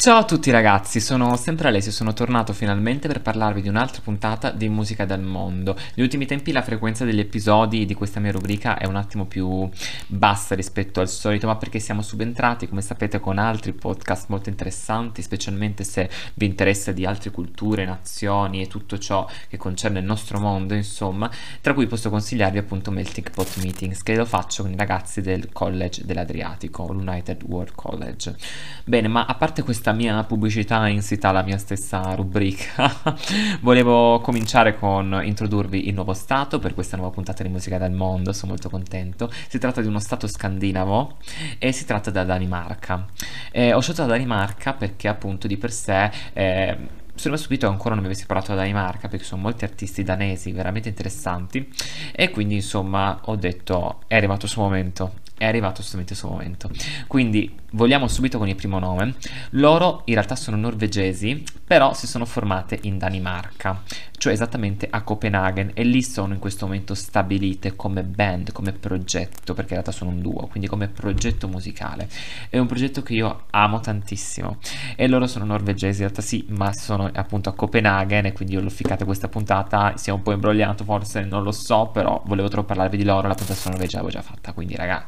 Ciao a tutti ragazzi, sono sempre Alessio sono tornato finalmente per parlarvi di un'altra puntata di Musica dal Mondo. Negli ultimi tempi la frequenza degli episodi di questa mia rubrica è un attimo più bassa rispetto al solito, ma perché siamo subentrati, come sapete, con altri podcast molto interessanti, specialmente se vi interessa di altre culture, nazioni e tutto ciò che concerne il nostro mondo, insomma, tra cui posso consigliarvi appunto Melting Pot Meetings, che lo faccio con i ragazzi del College dell'Adriatico, l'United World College. Bene, ma a parte questa mia pubblicità insita alla mia stessa rubrica, volevo cominciare con introdurvi il nuovo stato per questa nuova puntata di musica del mondo, sono molto contento. Si tratta di uno stato scandinavo e si tratta della Danimarca. Eh, ho scelto la Danimarca perché appunto di per sé... Eh, sono stupito che ancora non mi avessi parlato della Danimarca perché sono molti artisti danesi veramente interessanti e quindi insomma ho detto è arrivato il suo momento è arrivato assolutamente il suo momento. Quindi vogliamo subito con il primo nome. Loro in realtà sono norvegesi, però si sono formate in Danimarca, cioè esattamente a Copenaghen e lì sono in questo momento stabilite come band, come progetto, perché in realtà sono un duo, quindi come progetto musicale. È un progetto che io amo tantissimo e loro sono norvegesi, in realtà sì, ma sono appunto a Copenaghen e quindi io l'ho ficcata questa puntata, si è un po' imbrogliato forse, non lo so, però volevo troppo parlarvi di loro, la puntata su Norvegia l'avevo già fatta, quindi raga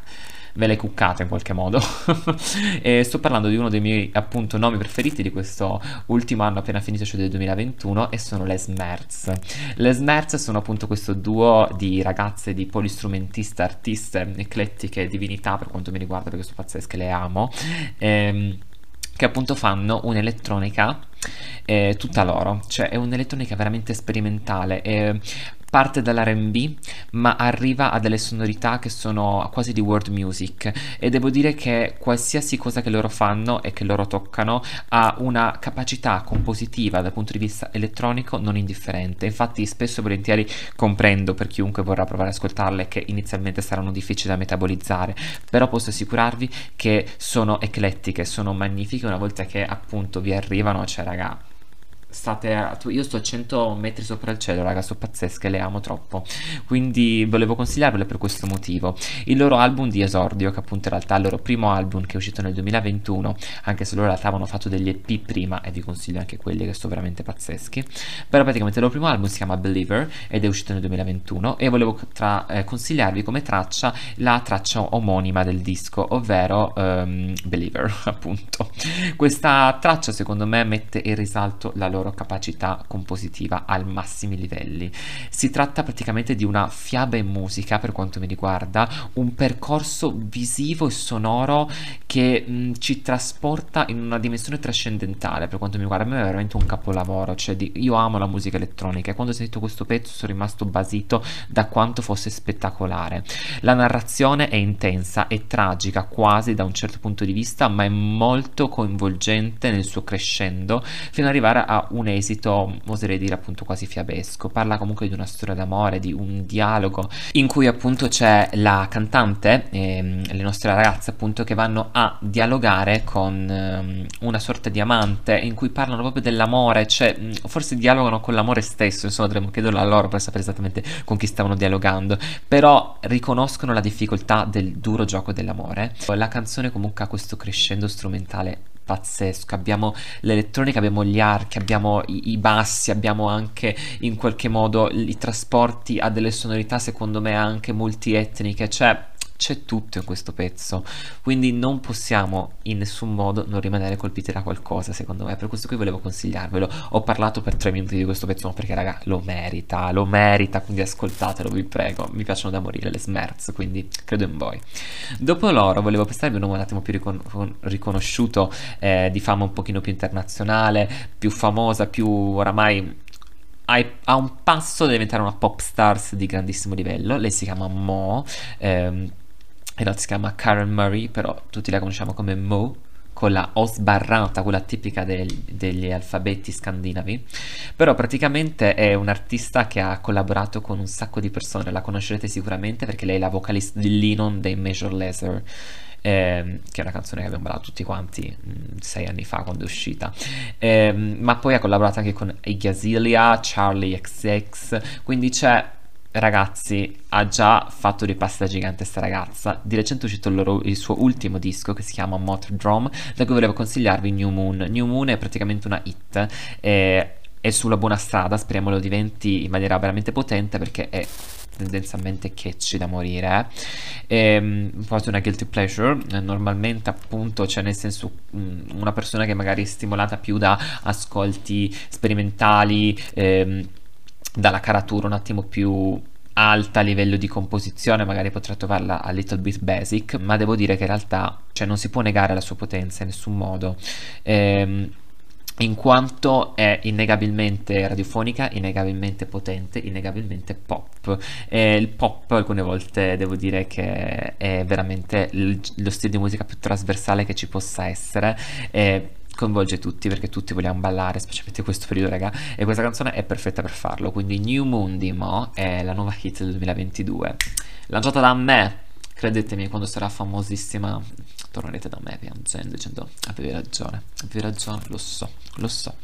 ve le cuccate in qualche modo. e sto parlando di uno dei miei appunto nomi preferiti di questo ultimo anno appena finito, cioè del 2021, e sono le Smerz. Le Smerz sono appunto questo duo di ragazze, di polistrumentiste, artiste, eclettiche, divinità per quanto mi riguarda, perché sono pazzesche, le amo. Ehm, che appunto fanno un'elettronica eh, tutta loro, cioè è un'elettronica veramente sperimentale. Eh, parte dall'RB ma arriva a delle sonorità che sono quasi di world music. E devo dire che qualsiasi cosa che loro fanno e che loro toccano ha una capacità compositiva dal punto di vista elettronico non indifferente. Infatti spesso e volentieri comprendo per chiunque vorrà provare ad ascoltarle che inizialmente saranno difficili da metabolizzare però posso assicurarvi che sono eclettiche sono magnifiche una volta che appunto vi arrivano cioè raga state a, io sto a 100 metri sopra il cielo raga sono pazzesche le amo troppo. Quindi volevo consigliarvele per questo motivo. Il loro album di esordio che appunto in realtà è il loro primo album che è uscito nel 2021 anche se loro in realtà avevano fatto degli EP prima e vi consiglio anche quelli che sono veramente pazzeschi. Però praticamente il loro primo album si chiama Believer ed è uscito nel 2021 e volevo tra, eh, consigliarvi come traccia la traccia omonima del disco ovvero um, Believer appunto. Questa traccia secondo me mette in risalto la loro loro capacità compositiva al massimi livelli. Si tratta praticamente di una fiaba in musica per quanto mi riguarda, un percorso visivo e sonoro che mh, ci trasporta in una dimensione trascendentale per quanto mi riguarda. A me è veramente un capolavoro, cioè di, io amo la musica elettronica e quando ho sentito questo pezzo sono rimasto basito da quanto fosse spettacolare. La narrazione è intensa e tragica quasi da un certo punto di vista, ma è molto coinvolgente nel suo crescendo fino ad arrivare a un esito, oserei dire appunto quasi fiabesco. Parla comunque di una storia d'amore, di un dialogo in cui appunto c'è la cantante ehm, le nostre ragazze appunto che vanno a dialogare con um, una sorta di amante in cui parlano proprio dell'amore, cioè forse dialogano con l'amore stesso, insomma dovremmo chiederlo a loro per sapere esattamente con chi stavano dialogando, però riconoscono la difficoltà del duro gioco dell'amore. La canzone comunque ha questo crescendo strumentale pazzesco. Abbiamo l'elettronica, abbiamo gli archi, abbiamo i, i, bassi, abbiamo anche in qualche modo i trasporti a delle sonorità secondo me anche multietniche, cioè c'è tutto in questo pezzo, quindi non possiamo in nessun modo non rimanere colpiti da qualcosa, secondo me. Per questo qui volevo consigliarvelo. Ho parlato per tre minuti di questo pezzo, ma perché, raga, lo merita, lo merita, quindi ascoltatelo, vi prego. Mi piacciono da morire le Smerz, quindi credo in voi. Dopo loro volevo prestarvi un nome un attimo più ricon- riconosciuto, eh, di fama un pochino più internazionale, più famosa, più oramai a un passo da diventare una pop stars di grandissimo livello. Lei si chiama Mo, ehm, in realtà si chiama Karen Murray, però tutti la conosciamo come Mo, con la O sbarrata, quella tipica del, degli alfabeti scandinavi. Però praticamente è un artista che ha collaborato con un sacco di persone, la conoscerete sicuramente perché lei è la vocalist di Linon dei Major Lazer. Eh, che è una canzone che abbiamo ballato tutti quanti mh, mm, sei anni fa quando è uscita eh, ma poi ha collaborato anche con Iggy Azalea, Charlie XX quindi c'è ragazzi, ha già fatto dei passi da gigante sta ragazza. Di recente è uscito il, loro, il suo ultimo disco che si chiama Motor Drum, da cui volevo consigliarvi New Moon. New Moon è praticamente una hit. È, è sulla buona strada, speriamo lo diventi in maniera veramente potente perché è tendenzialmente catchy da morire e, ehm, quasi una guilty pleasure normalmente appunto cioè nel senso una persona che magari è stimolata più da ascolti sperimentali ehm, dalla caratura un attimo più alta a livello di composizione, magari potrà trovarla a little bit basic, ma devo dire che in realtà cioè, non si può negare la sua potenza in nessun modo. Ehm, in quanto è innegabilmente radiofonica, innegabilmente potente, innegabilmente pop. E il pop alcune volte devo dire che è veramente lo stile di musica più trasversale che ci possa essere. E coinvolge tutti perché tutti vogliamo ballare, specialmente in questo periodo, raga. E questa canzone è perfetta per farlo. Quindi New Moon di Mo è la nuova hit del 2022. Lanciata da me, credetemi, quando sarà famosissima tornerete da me piangendo dicendo avevi ragione, avevi ragione, lo so, lo so.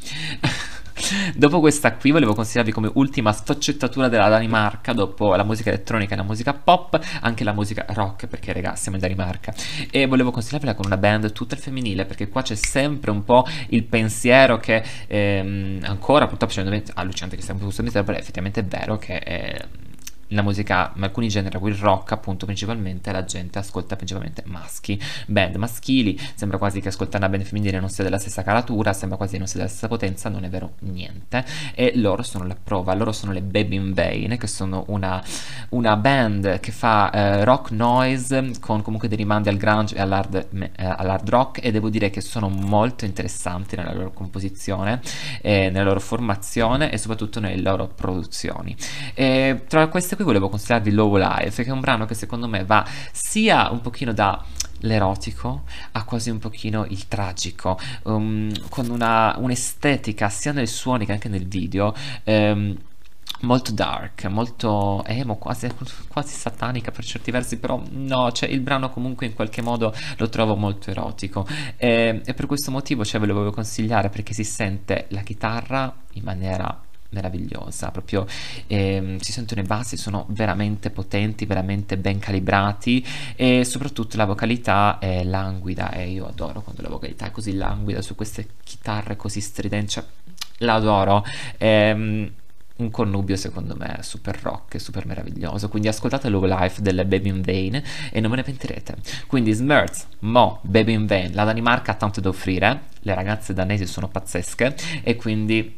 dopo questa qui volevo consigliarvi come ultima sfaccettatura della Danimarca, dopo la musica elettronica e la musica pop, anche la musica rock, perché raga siamo in Danimarca, e volevo consigliarvela con una band tutta femminile, perché qua c'è sempre un po' il pensiero che ehm, ancora purtroppo c'è un allucinante che stiamo mistero, però effettivamente è vero che... Eh, la musica, alcuni generi, il rock appunto principalmente, la gente ascolta principalmente maschi, band maschili, sembra quasi che ascoltare una band femminile non sia della stessa caratura, sembra quasi non sia della stessa potenza, non è vero niente, e loro sono la prova, loro sono le Baby in Vain, che sono una, una band che fa eh, rock noise con comunque dei rimandi al grunge e all'hard, eh, all'hard rock e devo dire che sono molto interessanti nella loro composizione, eh, nella loro formazione e soprattutto nelle loro produzioni. Tra queste qui volevo consigliarvi Low Life, che è un brano che secondo me va sia un pochino da l'erotico a quasi un pochino il tragico, um, con una, un'estetica sia nei suoni che anche nel video. Um, molto dark, molto emo, quasi, quasi, satanica per certi versi, però no, cioè il brano comunque in qualche modo lo trovo molto erotico e, e per questo motivo cioè, ve lo volevo consigliare perché si sente la chitarra in maniera meravigliosa, proprio ehm, si sentono i bassi, sono veramente potenti, veramente ben calibrati e soprattutto la vocalità è languida e io adoro quando la vocalità è così languida su queste chitarre così stridenti, cioè, l'adoro. Ehm, un connubio secondo me super rock, super meraviglioso. Quindi ascoltate Love Life delle Baby in Vain e non me ne pentirete. Quindi Smurz, Mo, Baby in Vain, la Danimarca ha tanto da offrire, le ragazze danesi sono pazzesche e quindi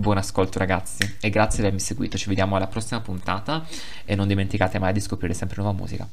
Buon ascolto ragazzi e grazie di avermi seguito, ci vediamo alla prossima puntata e non dimenticate mai di scoprire sempre nuova musica.